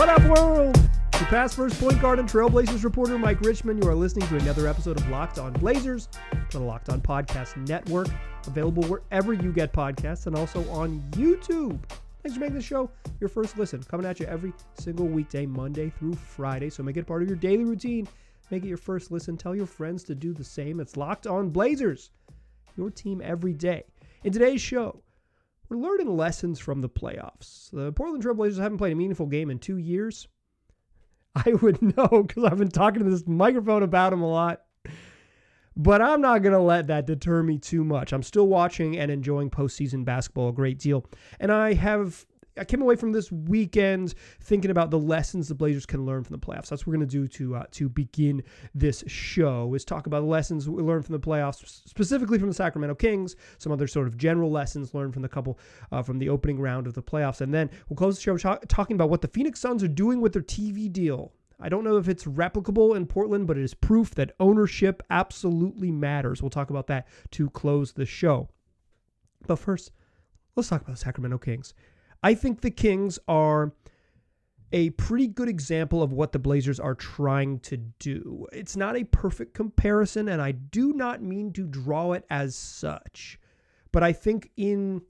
What up, world? The past first point guard and Trailblazers reporter Mike Richman. You are listening to another episode of Locked On Blazers on the Locked On Podcast Network, available wherever you get podcasts and also on YouTube. Thanks for making the show your first listen. Coming at you every single weekday, Monday through Friday. So make it part of your daily routine. Make it your first listen. Tell your friends to do the same. It's Locked On Blazers, your team every day. In today's show, we're learning lessons from the playoffs. The Portland Trailblazers haven't played a meaningful game in two years. I would know because I've been talking to this microphone about them a lot. But I'm not going to let that deter me too much. I'm still watching and enjoying postseason basketball a great deal. And I have I came away from this weekend thinking about the lessons the Blazers can learn from the playoffs. That's what we're going to do to uh, to begin this show is talk about the lessons we learned from the playoffs, specifically from the Sacramento Kings, some other sort of general lessons learned from the couple uh, from the opening round of the playoffs, and then we'll close the show talk, talking about what the Phoenix Suns are doing with their TV deal. I don't know if it's replicable in Portland, but it is proof that ownership absolutely matters. We'll talk about that to close the show. But first, let's talk about the Sacramento Kings. I think the Kings are a pretty good example of what the Blazers are trying to do. It's not a perfect comparison, and I do not mean to draw it as such. But I think in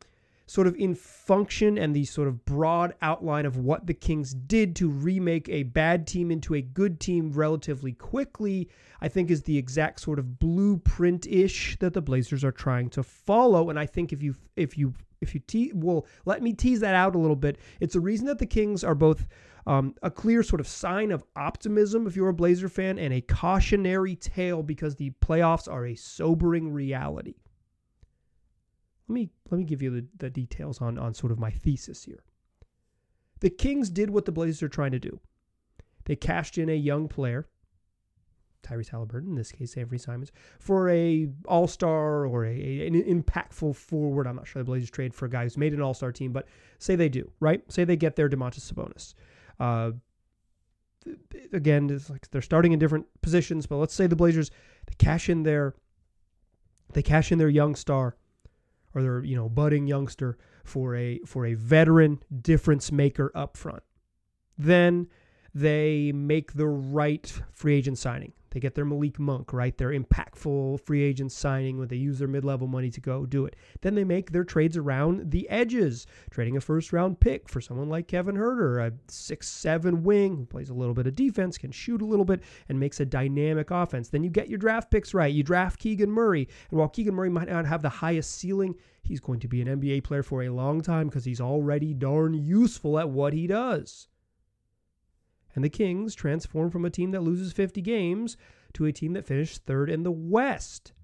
sort of in function and the sort of broad outline of what the Kings did to remake a bad team into a good team relatively quickly, I think is the exact sort of blueprint ish that the Blazers are trying to follow. And I think if you if you if you te- well, let me tease that out a little bit. It's a reason that the Kings are both um, a clear sort of sign of optimism if you're a Blazer fan and a cautionary tale because the playoffs are a sobering reality. Let me let me give you the, the details on on sort of my thesis here. The Kings did what the Blazers are trying to do. They cashed in a young player Tyrese Halliburton, in this case Anfernee Simons, for a All Star or a, an impactful forward. I'm not sure the Blazers trade for a guy who's made an All Star team, but say they do, right? Say they get their Domantas Sabonis. Uh, again, it's like they're starting in different positions, but let's say the Blazers they cash in their they cash in their young star or their you know budding youngster for a for a veteran difference maker up front. Then they make the right free agent signing. They get their Malik Monk, right? Their impactful free agent signing when they use their mid level money to go do it. Then they make their trades around the edges, trading a first round pick for someone like Kevin Huerter, a six seven wing who plays a little bit of defense, can shoot a little bit, and makes a dynamic offense. Then you get your draft picks right. You draft Keegan Murray. And while Keegan Murray might not have the highest ceiling, he's going to be an NBA player for a long time because he's already darn useful at what he does and the Kings transformed from a team that loses 50 games to a team that finished third in the West.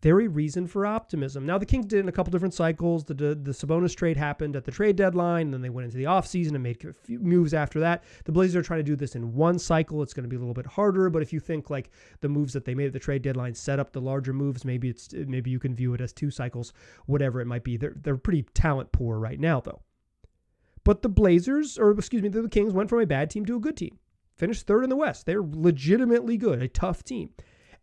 Very reason for optimism. Now, the Kings did in a couple different cycles. The, the, the Sabonis trade happened at the trade deadline, and then they went into the offseason and made a few moves after that. The Blazers are trying to do this in one cycle. It's going to be a little bit harder, but if you think like the moves that they made at the trade deadline set up the larger moves, maybe it's maybe you can view it as two cycles, whatever it might be. They're, they're pretty talent poor right now, though. But the Blazers, or excuse me, the Kings went from a bad team to a good team. Finished third in the West. They're legitimately good, a tough team.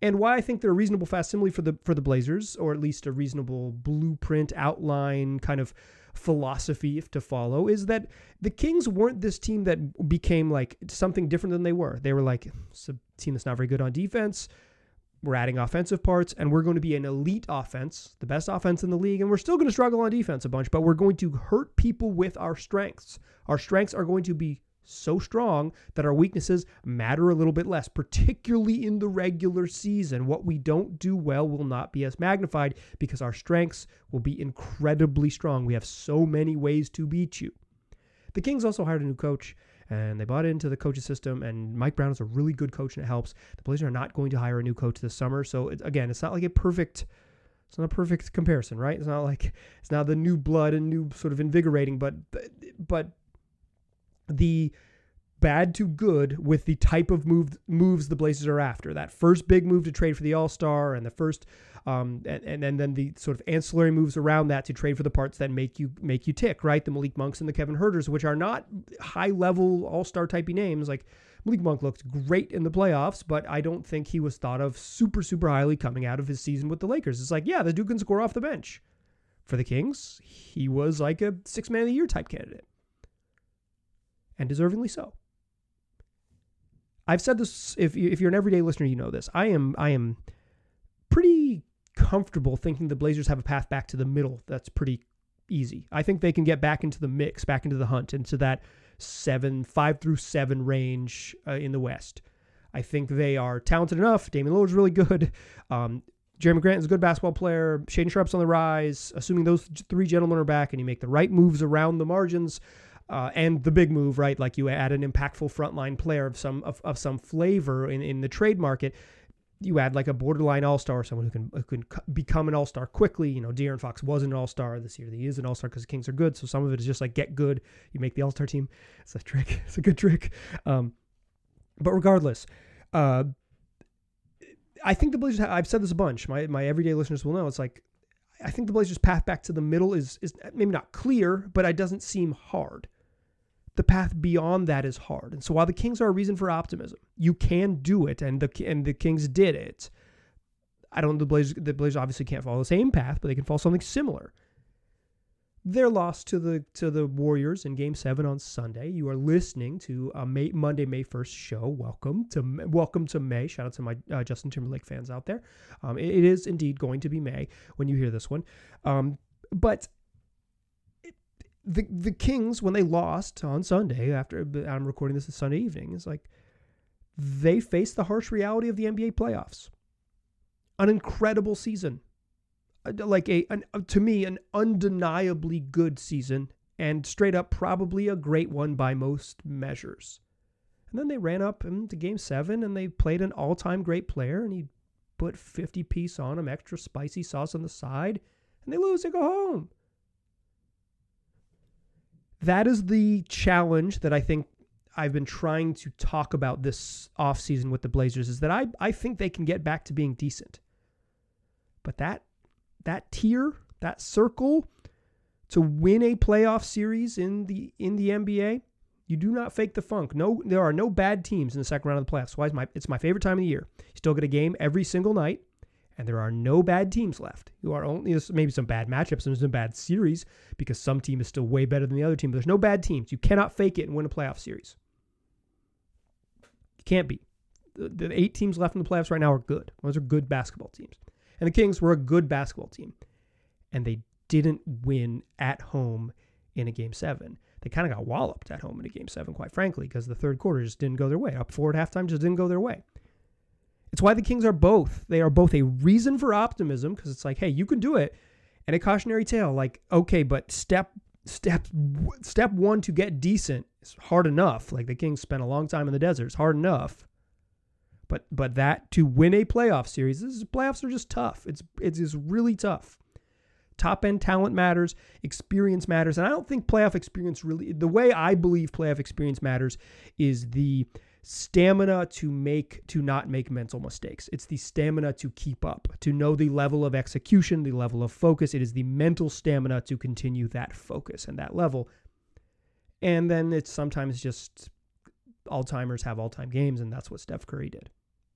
And why I think they're a reasonable facsimile for the for the Blazers, or at least a reasonable blueprint outline kind of philosophy to follow, is that the Kings weren't this team that became like something different than they were. They were like a team that's not very good on defense. We're adding offensive parts, and we're going to be an elite offense, the best offense in the league, and we're still going to struggle on defense a bunch, but we're going to hurt people with our strengths. Our strengths are going to be so strong that our weaknesses matter a little bit less, particularly in the regular season. What we don't do well will not be as magnified because our strengths will be incredibly strong. We have so many ways to beat you. The Kings also hired a new coach and they bought into the coaching system. And Mike Brown is a really good coach, and it helps. The Blazers are not going to hire a new coach this summer, so it, again, it's not like a perfect. It's not a perfect comparison, right? It's not like it's not the new blood and new sort of invigorating, but but the bad to good with the type of move moves the Blazers are after. That first big move to trade for the All Star, and the first, um, and, and and then the sort of ancillary moves around that to trade for the parts that make you make you tick. Right, the Malik Monks and the Kevin Huerters, which are not high level All Star typey names. Like Malik Monk looked great in the playoffs, but I don't think he was thought of super super highly coming out of his season with the Lakers. It's like, yeah, the dude can score off the bench. For the Kings, he was like a six man of the year type candidate. and deservingly so. I've said this if if you're an everyday listener, you know this. I am I am pretty comfortable thinking the Blazers have a path back to the middle. That's pretty easy. I think they can get back into the mix, back into the hunt, into that seven, five through seven range uh, in the West. I think they are talented enough. Damian Lillard's really good. Um, Jerami Grant is a good basketball player. Shaedon Sharpe's on the rise. Assuming those three gentlemen are back and you make the right moves around the margins, uh, and the big move, right? Like you add an impactful frontline player of some of, of some flavor in, in the trade market. You add like a borderline all star, someone who can who can become an all star quickly. You know, De'Aaron Fox wasn't an all star this year. He is an all star because the Kings are good. So some of it is just like get good. You make the all star team. It's a trick. It's a good trick. Um, but regardless, uh, I think the Blazers. Have, I've said this a bunch. My my everyday listeners will know. It's like I think the Blazers' path back to the middle is is maybe not clear, but it doesn't seem hard the path beyond that is hard. And so while the Kings are a reason for optimism, you can do it, and the and the Kings did it. I don't. The Blazers, the Blazers obviously can't follow the same path, but they can follow something similar. Their loss to the to the Warriors in Game Seven on Sunday. You are listening to a May, Monday, May first show. Welcome to welcome to May. Shout out to my uh, Justin Timberlake fans out there. Um, it, it is indeed going to be May when you hear this one. Um, but the the Kings when they lost on Sunday after I'm recording this Sunday evening is like they faced the harsh reality of the NBA playoffs. An incredible season, like a an, uh, to me an undeniably good season and straight up probably a great one by most measures. And then they ran up into game 7 and they played an all-time great player and he put 50 piece on him extra spicy sauce on the side and they lose they go home that is the challenge that I think I've been trying to talk about this offseason with the Blazers is that I, I think they can get back to being decent. But that that tier, that circle to win a playoff series in the in the NBA, you do not fake the funk. No, there are no bad teams in the second round of the playoffs. Why is my it's my favorite time of the year. You still get a game every single night and there are no bad teams left. You are only maybe some bad matchups and some bad series because some team is still way better than the other team. But there's no bad teams. You cannot fake it and win a playoff series. You can't be. The, the eight teams left in the playoffs right now are good. Those are good basketball teams. And the Kings were a good basketball team, and they didn't win at home in a game seven. They kind of got walloped at home in a game seven, quite frankly, because the third quarter just didn't go their way. Up four at halftime just didn't go their way. It's why the Kings are both. They are both a reason for optimism because it's like, hey, you can do it, and a cautionary tale. Like, okay, but step step step one to get decent is hard enough. Like the Kings spent a long time in the desert. It's hard enough. But but that to win a playoff series, this is, playoffs are just tough. It's it's just really tough. Top end talent matters, experience matters, and I don't think playoff experience really. The way I believe playoff experience matters is the stamina to make to not make mental mistakes. It's the stamina to keep up, to know the level of execution, the level of focus. It is the mental stamina to continue that focus and that level. And then it's sometimes just all timers have all time games, and that's what Steph Curry did.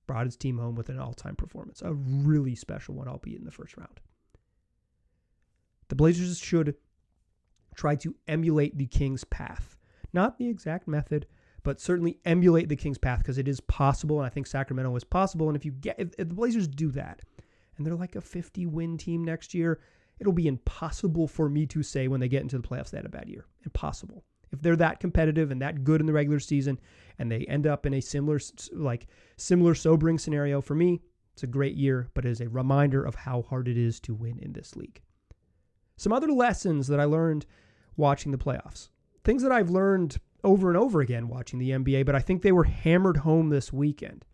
Brought his team home with an all time performance, a really special one, albeit in the first round. The Blazers should try to emulate the Kings' path. Not the exact method, but certainly emulate the Kings' path because it is possible, and I think Sacramento is possible. And if you get if, if the Blazers do that, and they're like a 50 win team next year, it'll be impossible for me to say when they get into the playoffs they had a bad year. Impossible. If they're that competitive and that good in the regular season, and they end up in a similar like similar sobering scenario for me, it's a great year, but it is a reminder of how hard it is to win in this league. Some other lessons that I learned watching the playoffs. Things that I've learned over and over again watching the NBA, but I think they were hammered home this weekend.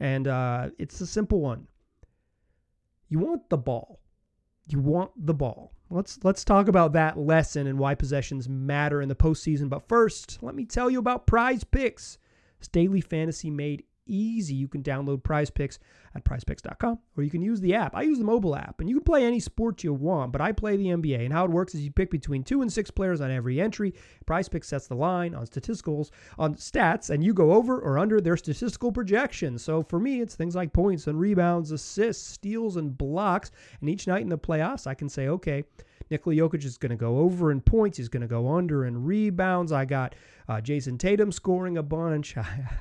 And uh, it's a simple one. You want the ball. You want the ball. Let's let's talk about that lesson and why possessions matter in the postseason. But first, let me tell you about Prize Picks. It's daily fantasy made easy. You can download Prize Picks at prizepicks.com or you can use the app. I use the mobile app and you can play any sport you want, but I play the NBA. And how it works is you pick between two and six players on every entry. Prize Picks sets the line on statisticals, on stats, and you go over or under their statistical projections. So for me, it's things like points and rebounds, assists, steals, and blocks. And each night in the playoffs, I can say, okay, Nikola Jokic is going to go over in points. He's going to go under in rebounds. I got uh, Jayson Tatum scoring a bunch.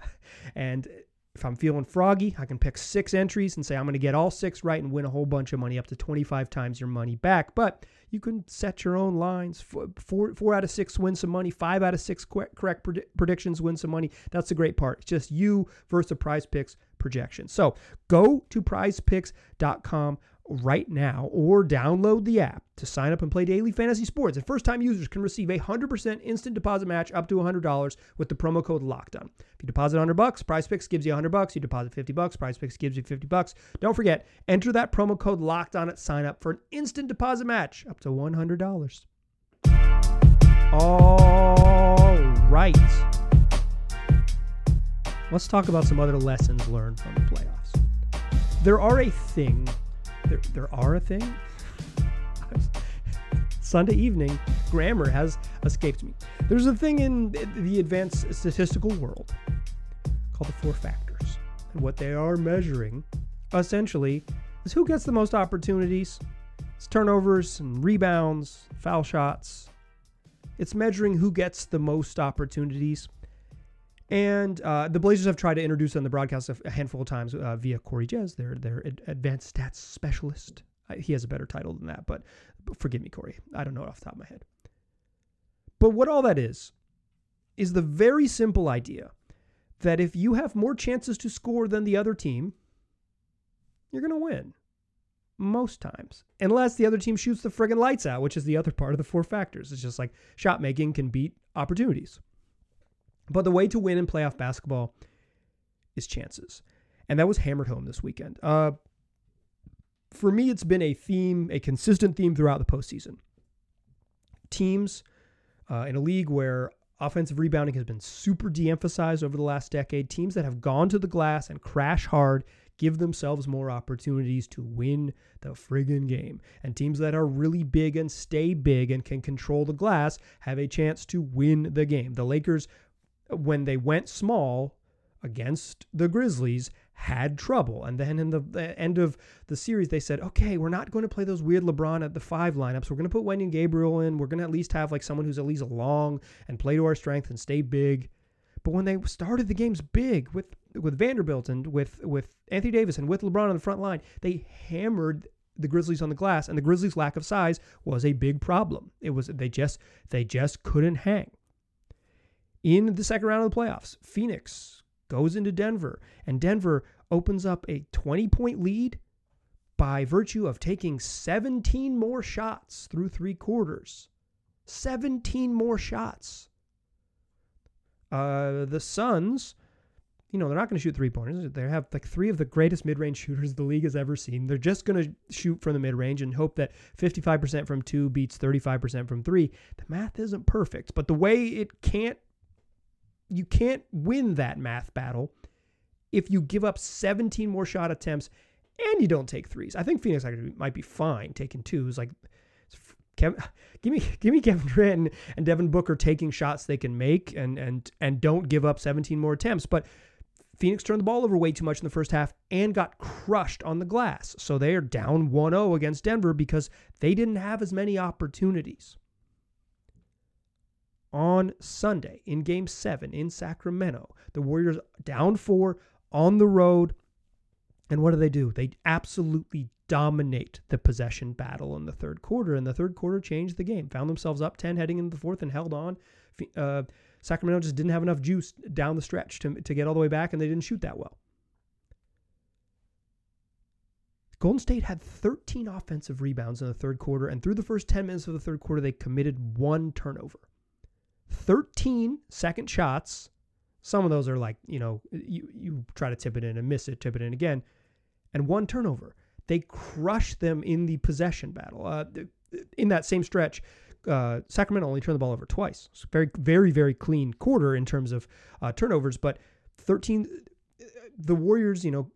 and if I'm feeling froggy, I can pick six entries and say I'm going to get all six right and win a whole bunch of money, up to 25 times your money back. But you can set your own lines. Four, four out of six win some money. Five out of six correct predictions win some money. That's the great part. It's just you versus prize picks projection. So go to prizepicks.com right now or download the app to sign up and play daily fantasy sports. And first time users can receive a 100% instant deposit match up to $100 with the promo code LOCKDOWN. If you deposit 100 bucks, Prize Picks gives you 100 bucks. You deposit 50 bucks, Prize Picks gives you 50 bucks. Don't forget, enter that promo code LOCKDOWN at sign up for an instant deposit match up to $100. All right. Let's talk about some other lessons learned from the playoffs. There are a thing there, there are a thing. Sunday evening, grammar has escaped me. There's a thing in the advanced statistical world called the four factors. And what they are measuring, essentially, is who gets the most opportunities. It's turnovers and rebounds, foul shots. It's measuring who gets the most opportunities. And uh, the Blazers have tried to introduce on the broadcast a, handful of times uh, via Corey Jez, their their advanced stats specialist. he has a better title than that, but forgive me, Corey. I don't know it off the top of my head. But what all that is, is the very simple idea that if you have more chances to score than the other team, you're going to win. Most times. Unless the other team shoots the friggin' lights out, which is the other part of the four factors. It's just like shot making can beat opportunities. But the way to win in playoff basketball is chances. And that was hammered home this weekend. Uh, for me, it's been a theme, a consistent theme throughout the postseason. Teams uh, in a league where offensive rebounding has been super de emphasized over the last decade, teams that have gone to the glass and crash hard give themselves more opportunities to win the friggin' game. And teams that are really big and stay big and can control the glass have a chance to win the game. The Lakers when they went small against the Grizzlies, had trouble. And then in the, the, end of the series, they said, okay, we're not going to play those weird LeBron at the five lineups. We're going to put Wenyen Gabriel in. We're going to at least have like someone who's at least long and play to our strength and stay big. But when they started the games big with with Vanderbilt and with with Anthony Davis and with LeBron on the front line, they hammered the Grizzlies on the glass, and the Grizzlies' lack of size was a big problem. It was they just they just couldn't hang in the second round of the playoffs. Phoenix goes into Denver, and Denver opens up a 20 point lead by virtue of taking 17 more shots through three quarters. 17 more shots. Uh, the Suns, you know, they're not going to shoot three pointers. They have like three of the greatest mid range shooters the league has ever seen. They're just going to shoot from the mid range and hope that 55% from two beats 35% from three. The math isn't perfect, but the way it can't you can't win that math battle if you give up 17 more shot attempts and you don't take threes. I think Phoenix actually might be fine taking twos. Like, Kevin, give me give me Kevin Durant and Devin Booker taking shots they can make and and and don't give up 17 more attempts. But Phoenix turned the ball over way too much in the first half and got crushed on the glass. So they are down 1-0 against Denver because they didn't have as many opportunities on Sunday in game seven in Sacramento. The Warriors down four on the road. And what do they do? They absolutely dominate the possession battle in the third quarter. And the third quarter changed the game. Found themselves up 10 heading into the fourth and held on. Uh, Sacramento just didn't have enough juice down the stretch to, to get all the way back, and they didn't shoot that well. Golden State had 13 offensive rebounds in the third quarter, and through the first 10 minutes of the third quarter, they committed one turnover. 13 second shots. Some of those are like, you know, you, you try to tip it in and miss it, tip it in again, and one turnover. They crush them in the possession battle. Uh, in that same stretch, uh, Sacramento only turned the ball over twice. Very, very, very clean quarter in terms of uh, turnovers, but 13. The Warriors, you know,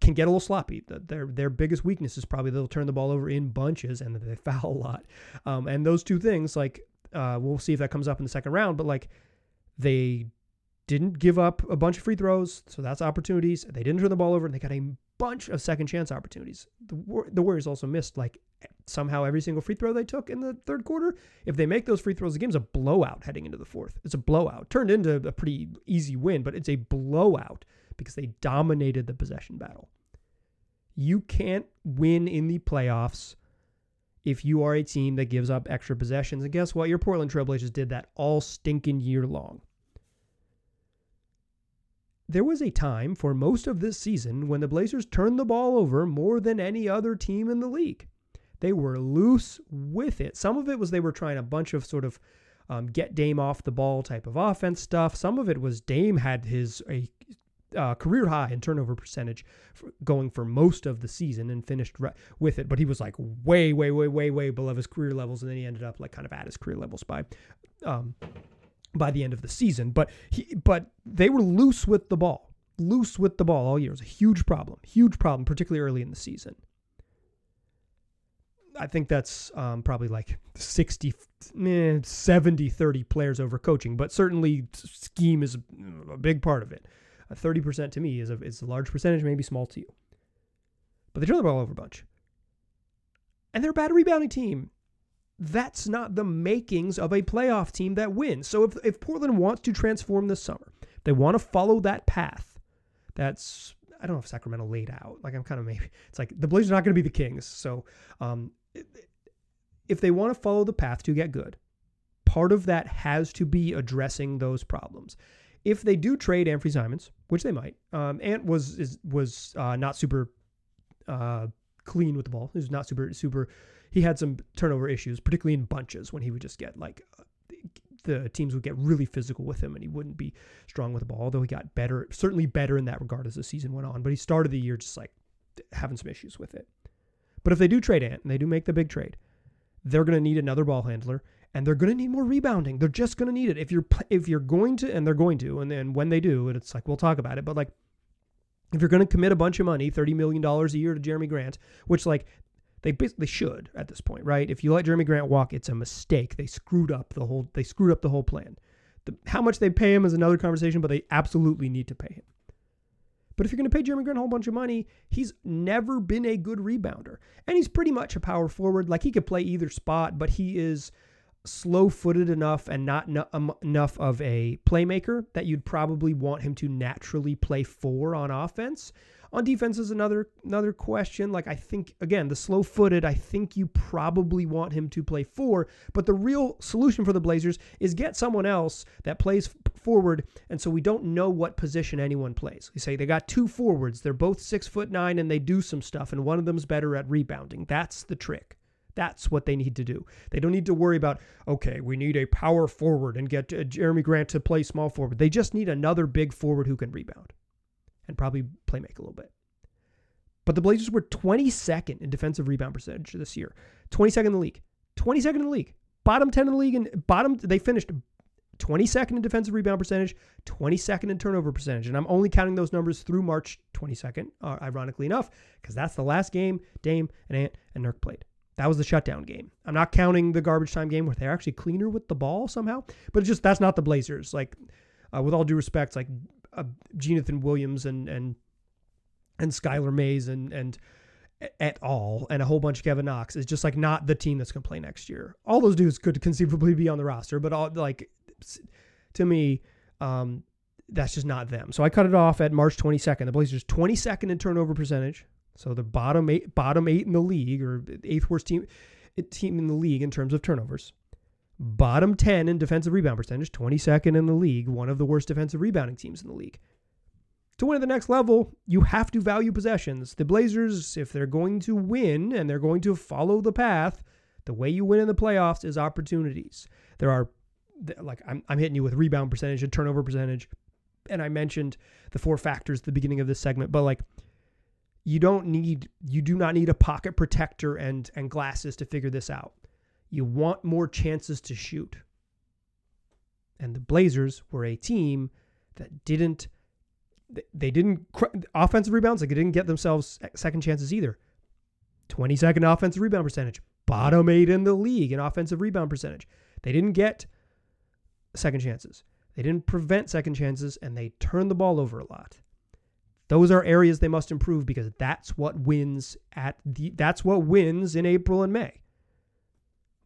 can get a little sloppy. Their their biggest weakness is probably they'll turn the ball over in bunches and they foul a lot. Um, and those two things, like uh, we'll see if that comes up in the second round. But like they didn't give up a bunch of free throws, so that's opportunities. They didn't turn the ball over, and they got a bunch of second chance opportunities. The, the Warriors also missed like somehow every single free throw they took in the third quarter. If they make those free throws, the game's a blowout heading into the fourth. It's a blowout. Turned into a pretty easy win, but it's a blowout because they dominated the possession battle. You can't win in the playoffs if you are a team that gives up extra possessions. And guess what? Your Portland Trailblazers did that all stinking year long. There was a time for most of this season when the Blazers turned the ball over more than any other team in the league. They were loose with it. Some of it was they were trying a bunch of sort of um, get Dame off the ball type of offense stuff. Some of it was Dame had his a uh, career high in turnover percentage for going for most of the season and finished re- with it. But he was like way, way, way, way, way below his career levels, and then he ended up like kind of at his career levels by um, by the end of the season. But he, but they were loose with the ball, loose with the ball all year. It was a huge problem, huge problem, particularly early in the season. I think that's um, probably like 60, eh, 70, 30 players over coaching, but certainly scheme is a big part of it. Uh, 30% to me is a, is a large percentage, maybe small to you. But they turn the ball over a bunch. And they're a bad rebounding team that's not the makings of a playoff team that wins. So if, if Portland wants to transform this summer, they want to follow that path. That's I don't know if Sacramento laid out. Like I'm kind of maybe it's like the Blazers are not going to be the Kings. So um, if they want to follow the path to get good, part of that has to be addressing those problems. If they do trade Anfernee Simons, which they might, um, Ant was is, was uh, not super uh, clean with the ball. He was not super super he had some turnover issues, particularly in bunches when he would just get like uh, the teams would get really physical with him and he wouldn't be strong with the ball. Although he got better, certainly better in that regard as the season went on. But he started the year just like having some issues with it. But if they do trade Ant and they do make the big trade, they're going to need another ball handler and they're going to need more rebounding. They're just going to need it. If you're if you're going to and they're going to and then when they do, and it's like we'll talk about it, but like if you're going to commit a bunch of money, $30 million a year to Jerami Grant, which like they they should at this point, right? If you let Jerami Grant walk, it's a mistake. They screwed up the whole they screwed up the whole plan. The, how much they pay him is another conversation, but they absolutely need to pay him. But if you're going to pay Jerami Grant a whole bunch of money, he's never been a good rebounder. And he's pretty much a power forward. Like he could play either spot, but he is slow footed enough and not um, enough of a playmaker that you'd probably want him to naturally play four on offense. On defense is another another question. Like I think again, the slow-footed, I think you probably want him to play four, but the real solution for the Blazers is get someone else that plays forward, and so we don't know what position anyone plays. You say they got two forwards, they're both six foot nine, and they do some stuff, and one of them's better at rebounding. That's the trick. That's what they need to do. They don't need to worry about, okay, we need a power forward and get Jerami Grant to play small forward. They just need another big forward who can rebound and probably play make a little bit. But the Blazers were 22nd in defensive rebound percentage this year. 22nd in the league. 22nd in the league. Bottom 10 in the league and bottom they finished 22nd in defensive rebound percentage, 22nd in turnover percentage. And I'm only counting those numbers through March 22nd, uh, ironically enough, because that's the last game Dame and Ant and Nurk played. That was the shutdown game. I'm not counting the garbage time game where they're actually cleaner with the ball somehow, but it's just that's not the Blazers. Like, uh, with all due respect, like uh, Jonathan Williams and and and Skylar Mays and and at all and a whole bunch of Kevin Knox is just like not the team that's going to play next year. All those dudes could conceivably be on the roster, but all like to me, um, that's just not them. So I cut it off at March 22nd. The Blazers 22nd in turnover percentage, so the bottom eight, bottom eight in the league or eighth worst team team in the league in terms of turnovers bottom 10 in defensive rebound percentage, 22nd in the league, one of the worst defensive rebounding teams in the league. To win at the next level, you have to value possessions. The Blazers, if they're going to win and they're going to follow the path, the way you win in the playoffs is opportunities. There are, like, I'm, I'm hitting you with rebound percentage and turnover percentage. And I mentioned the four factors at the beginning of this segment, but like, you don't need, you do not need a pocket protector and, and glasses to figure this out. You want more chances to shoot. And the Blazers were a team that didn't they didn't offensive rebounds like they didn't get themselves second chances either 22nd offensive rebound percentage bottom 8 in the league in offensive rebound percentage they didn't get second chances they didn't prevent second chances and they turned the ball over a lot Those are areas they must improve because that's what wins at the that's what wins in April and May.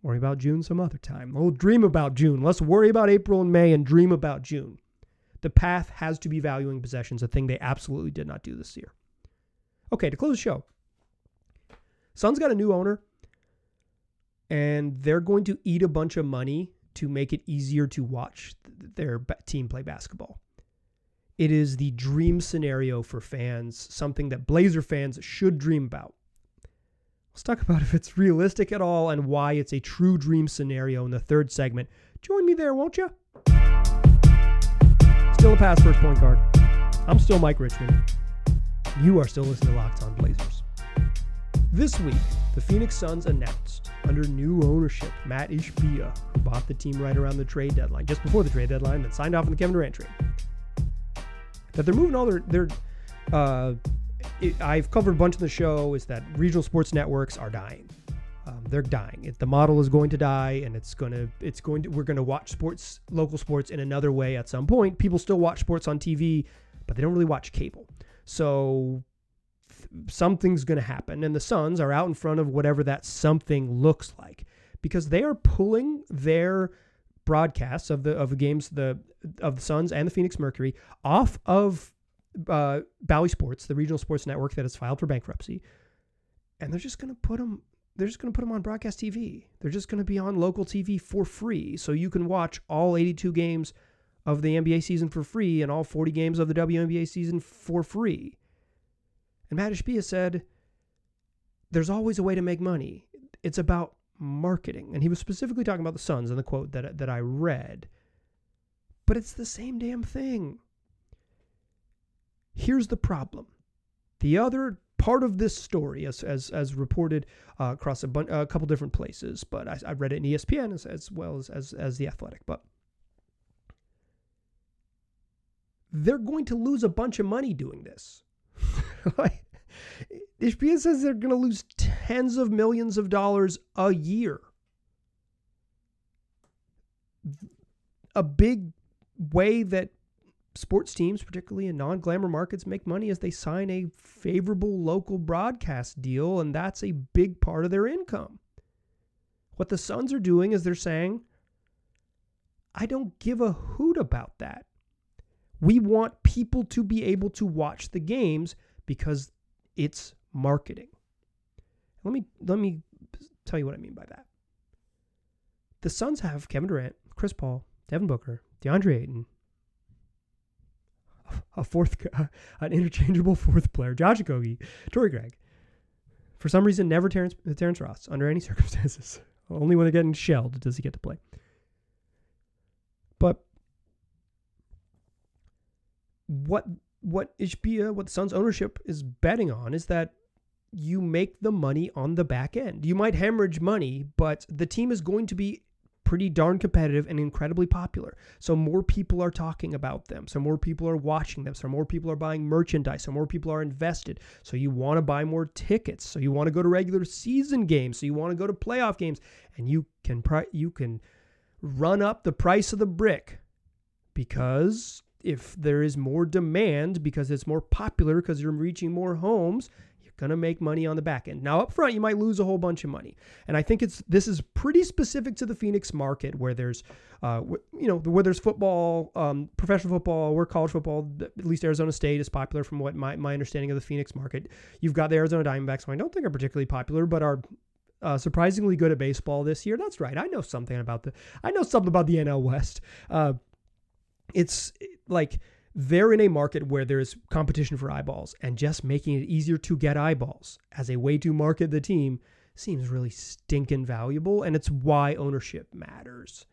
Worry about June some other time. We'll dream about June. Let's worry about April and May and dream about June. The path has to be valuing possessions, a thing they absolutely did not do this year. Okay, to close the show. Suns got a new owner, and they're going to eat a bunch of money to make it easier to watch their team play basketball. It is the dream scenario for fans, something that Blazer fans should dream about. Let's talk about if it's realistic at all and why it's a true dream scenario in the third segment. Join me there, won't you? Still a pass first point guard. I'm still Mike Richman. You are still listening to Locked On Blazers. This week, the Phoenix Suns announced under new ownership Mat Ishbia, who bought the team right around the trade deadline, just before the trade deadline, and signed off on the Kevin Durant trade that they're moving all their their. Uh, it, I've covered a bunch of the show is that regional sports networks are dying. Um, they're dying. It, the model is going to die, and it's gonna it's going to we're to watch sports local sports in another way at some point. People still watch sports on TV, but they don't really watch cable. So something's going to happen, and the Suns are out in front of whatever that something looks like because they are pulling their broadcasts of the of the games the of the Suns and the Phoenix Mercury off of uh, Bally Sports, the regional sports network that has filed for bankruptcy, and they're just going to put them. They're just going to put them on broadcast TV. They're just going to be on local TV for free, so you can watch all 82 games of the NBA season for free and all 40 games of the WNBA season for free. And Mat Ishbia said, "There's always a way to make money. It's about marketing." And he was specifically talking about the Suns in the quote that that I read but it's the same damn thing. Here's the problem. The other part of this story, as as, as reported uh, across a, bun- a couple different places, but I, I read it in ESPN as, as well as, as as the Athletic. But they're going to lose a bunch of money doing this. ESPN says they're going to lose tens of millions of dollars a year. A big way that sports teams, particularly in non glamour markets, make money is they sign a favorable local broadcast deal, and that's a big part of their income. What the Suns are doing is they're saying, I don't give a hoot about that. We want people to be able to watch the games because it's marketing. Let me let me tell you what I mean by that. The Suns have Kevin Durant, Chris Paul, Devin Booker, DeAndre Ayton, a fourth, an interchangeable fourth player, Josh Okogie, Torrey Craig. For some reason, never Terrence, Terrence Ross under any circumstances. Only when they're getting shelled does he get to play. But what what Ishbia, what the Suns ownership is betting on is that you make the money on the back end. You might hemorrhage money, but the team is going to be pretty darn competitive and incredibly popular. So more people are talking about them. So more people are watching them. So more people are buying merchandise. So more people are invested. So you want to buy more tickets. So you want to go to regular season games. So you want to go to playoff games, and you can you can run up the price of the brick because if there is more demand because it's more popular because you're reaching more homes going to make money on the back end. Now, up front, you might lose a whole bunch of money. And I think it's this is pretty specific to the Phoenix market where there's, uh, you know, where there's football, um, professional football, where college football, at least Arizona State is popular from what my, my understanding of the Phoenix market. You've got the Arizona Diamondbacks, who I don't think are particularly popular, but are uh, surprisingly good at baseball this year. That's right. I know something about the I know something about the NL West. Uh, it's like they're in a market where there's competition for eyeballs, and just making it easier to get eyeballs as a way to market the team seems really stinking valuable. And it's why ownership matters.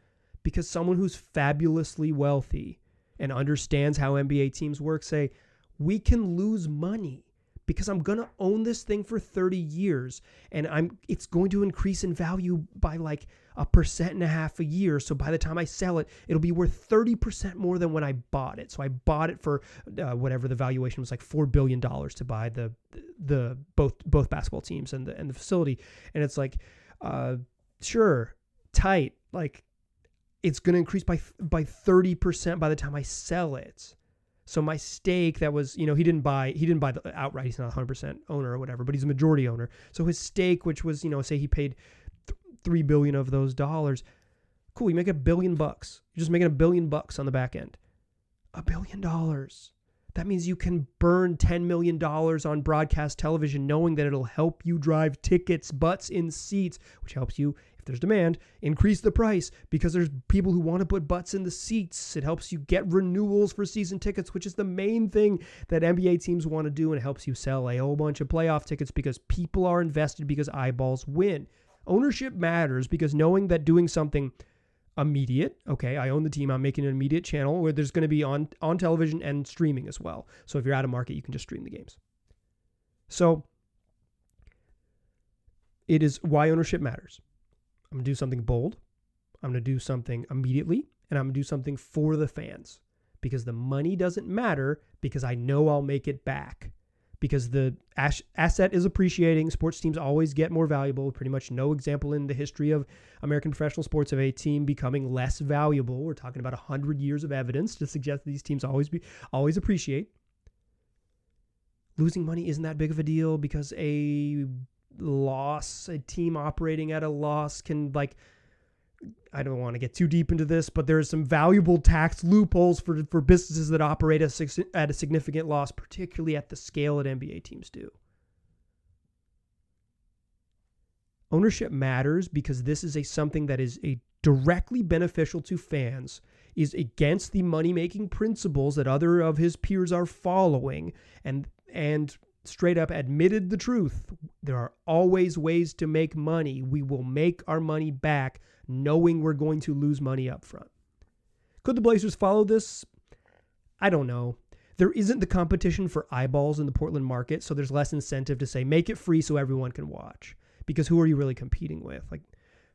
Because someone who's fabulously wealthy and understands how NBA teams work say, we can lose money because I'm going to own this thing for 30 years and I'm it's going to increase in value by like a percent and a half a year. So by the time I sell it, it'll be worth 30% more than when I bought it. So I bought it for uh, whatever the valuation was like 4 billion dollars to buy the the both both basketball teams and the and the facility and it's like uh sure, tight, like it's going to increase by by 30% by the time I sell it. So my stake that was, you know, he didn't buy he didn't buy the outright. He's not 100% owner or whatever, but he's a majority owner. So his stake, which was, you know, say he paid three billion of those dollars, cool. You make a billion bucks. You're just making a billion bucks on the back end. A billion dollars. That means you can burn $10 million on broadcast television knowing that it'll help you drive tickets, butts in seats, which helps you, if there's demand, increase the price because there's people who want to put butts in the seats. It helps you get renewals for season tickets, which is the main thing that NBA teams want to do and helps you sell a whole bunch of playoff tickets because people are invested because eyeballs win. Ownership matters because knowing that doing something immediate. Okay, I own the team. I'm making an immediate channel where there's going to be on on television and streaming as well. So if you're out of market, you can just stream the games. So it is why ownership matters. I'm going to do something bold. I'm going to do something immediately and I'm going to do something for the fans because the money doesn't matter because I know I'll make it back because the asset is appreciating. Sports teams always get more valuable. Pretty much no example in the history of American professional sports of a team becoming less valuable. We're talking about 100 years of evidence to suggest these teams always be always appreciate. Losing money isn't that big of a deal because a loss, a team operating at a loss can like I don't want to get too deep into this, but there's some valuable tax loopholes for, for businesses that operate at a significant loss, particularly at the scale that NBA teams do. Ownership matters because this is a something that is a directly beneficial to fans, is against the money-making principles that other of his peers are following, and and straight up admitted the truth. There are always ways to make money. We will make our money back knowing we're going to lose money up front. Could the Blazers follow this? I don't know. There isn't the competition for eyeballs in the Portland market, so there's less incentive to say make it free so everyone can watch. Because who are you really competing with? Like,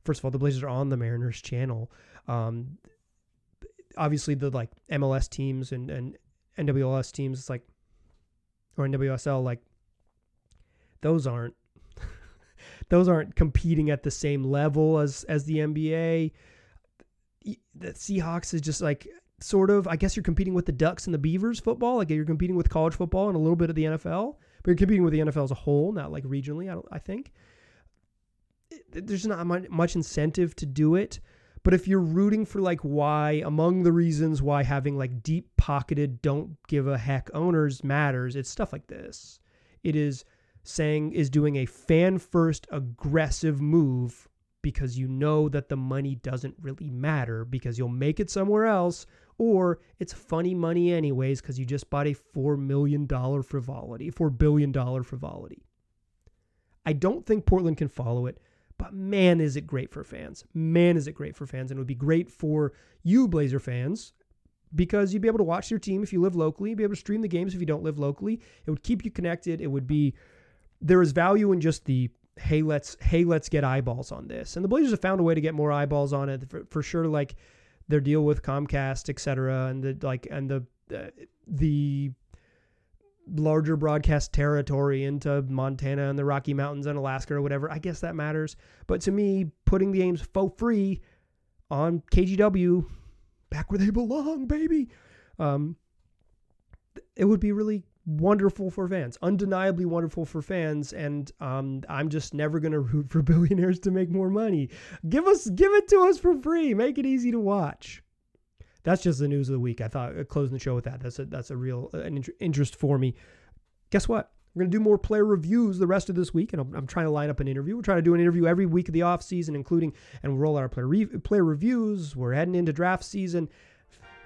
first of all, the Blazers are on the Mariners channel. Um, obviously, the like MLS teams and and NWLS teams, it's like or NWSL, like those aren't those aren't competing at the same level as as the NBA. The Seahawks is just like sort of I guess you're competing with the Ducks and the Beavers football, like you're competing with college football and a little bit of the NFL, but you're competing with the NFL as a whole, not like regionally. I I think there's not much incentive to do it. But if you're rooting for like why, among the reasons why having like deep pocketed, don't give a heck owners matters, it's stuff like this. It is saying, is doing a fan first aggressive move because you know that the money doesn't really matter because you'll make it somewhere else or it's funny money anyways because you just bought a $4 million frivolity, $4 billion frivolity. I don't think Portland can follow it. But man, is it great for fans. Man, is it great for fans. And it would be great for you, Blazer fans, because you'd be able to watch your team if you live locally, you'd be able to stream the games if you don't live locally. It would keep you connected. It would be there is value in just the hey let's hey let's get eyeballs on this. And the Blazers have found a way to get more eyeballs on it for, for sure. Like their deal with Comcast, et cetera, and the like and the uh, the larger broadcast territory into Montana and the Rocky Mountains and Alaska or whatever. I guess that matters. But to me, putting the games for free on KGW, back where they belong, baby, um, it would be really wonderful for fans, undeniably wonderful for fans. And um, I'm just never gonna root for billionaires to make more money. Give us, give it to us for free. Make it easy to watch that's just the news of the week. I thought uh, closing the show with that. That's a that's a real uh, an interest for me. Guess what? We're going to do more player reviews the rest of this week, and I'm, I'm, trying to line up an interview. We're trying to do an interview every week of the off season, including and we'll roll out our player re- player reviews. We're heading into draft season.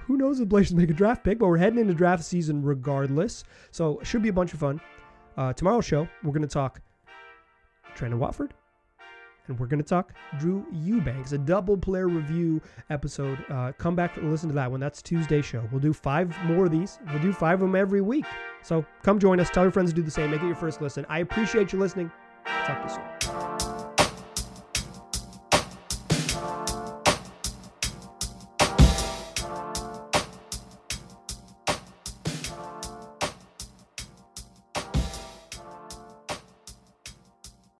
Who knows if Blazers make a draft pick, but we're heading into draft season regardless. So it should be a bunch of fun. Uh, tomorrow's show, we're going to talk Trendon Watford, and we're going to talk Drew Eubanks, a double player review episode. Uh, come back and listen to that one. That's Tuesday show. We'll do five more of these. We'll do five of them every week. So come join us. Tell your friends to do the same. Make it your first listen. I appreciate you listening. Talk to you soon.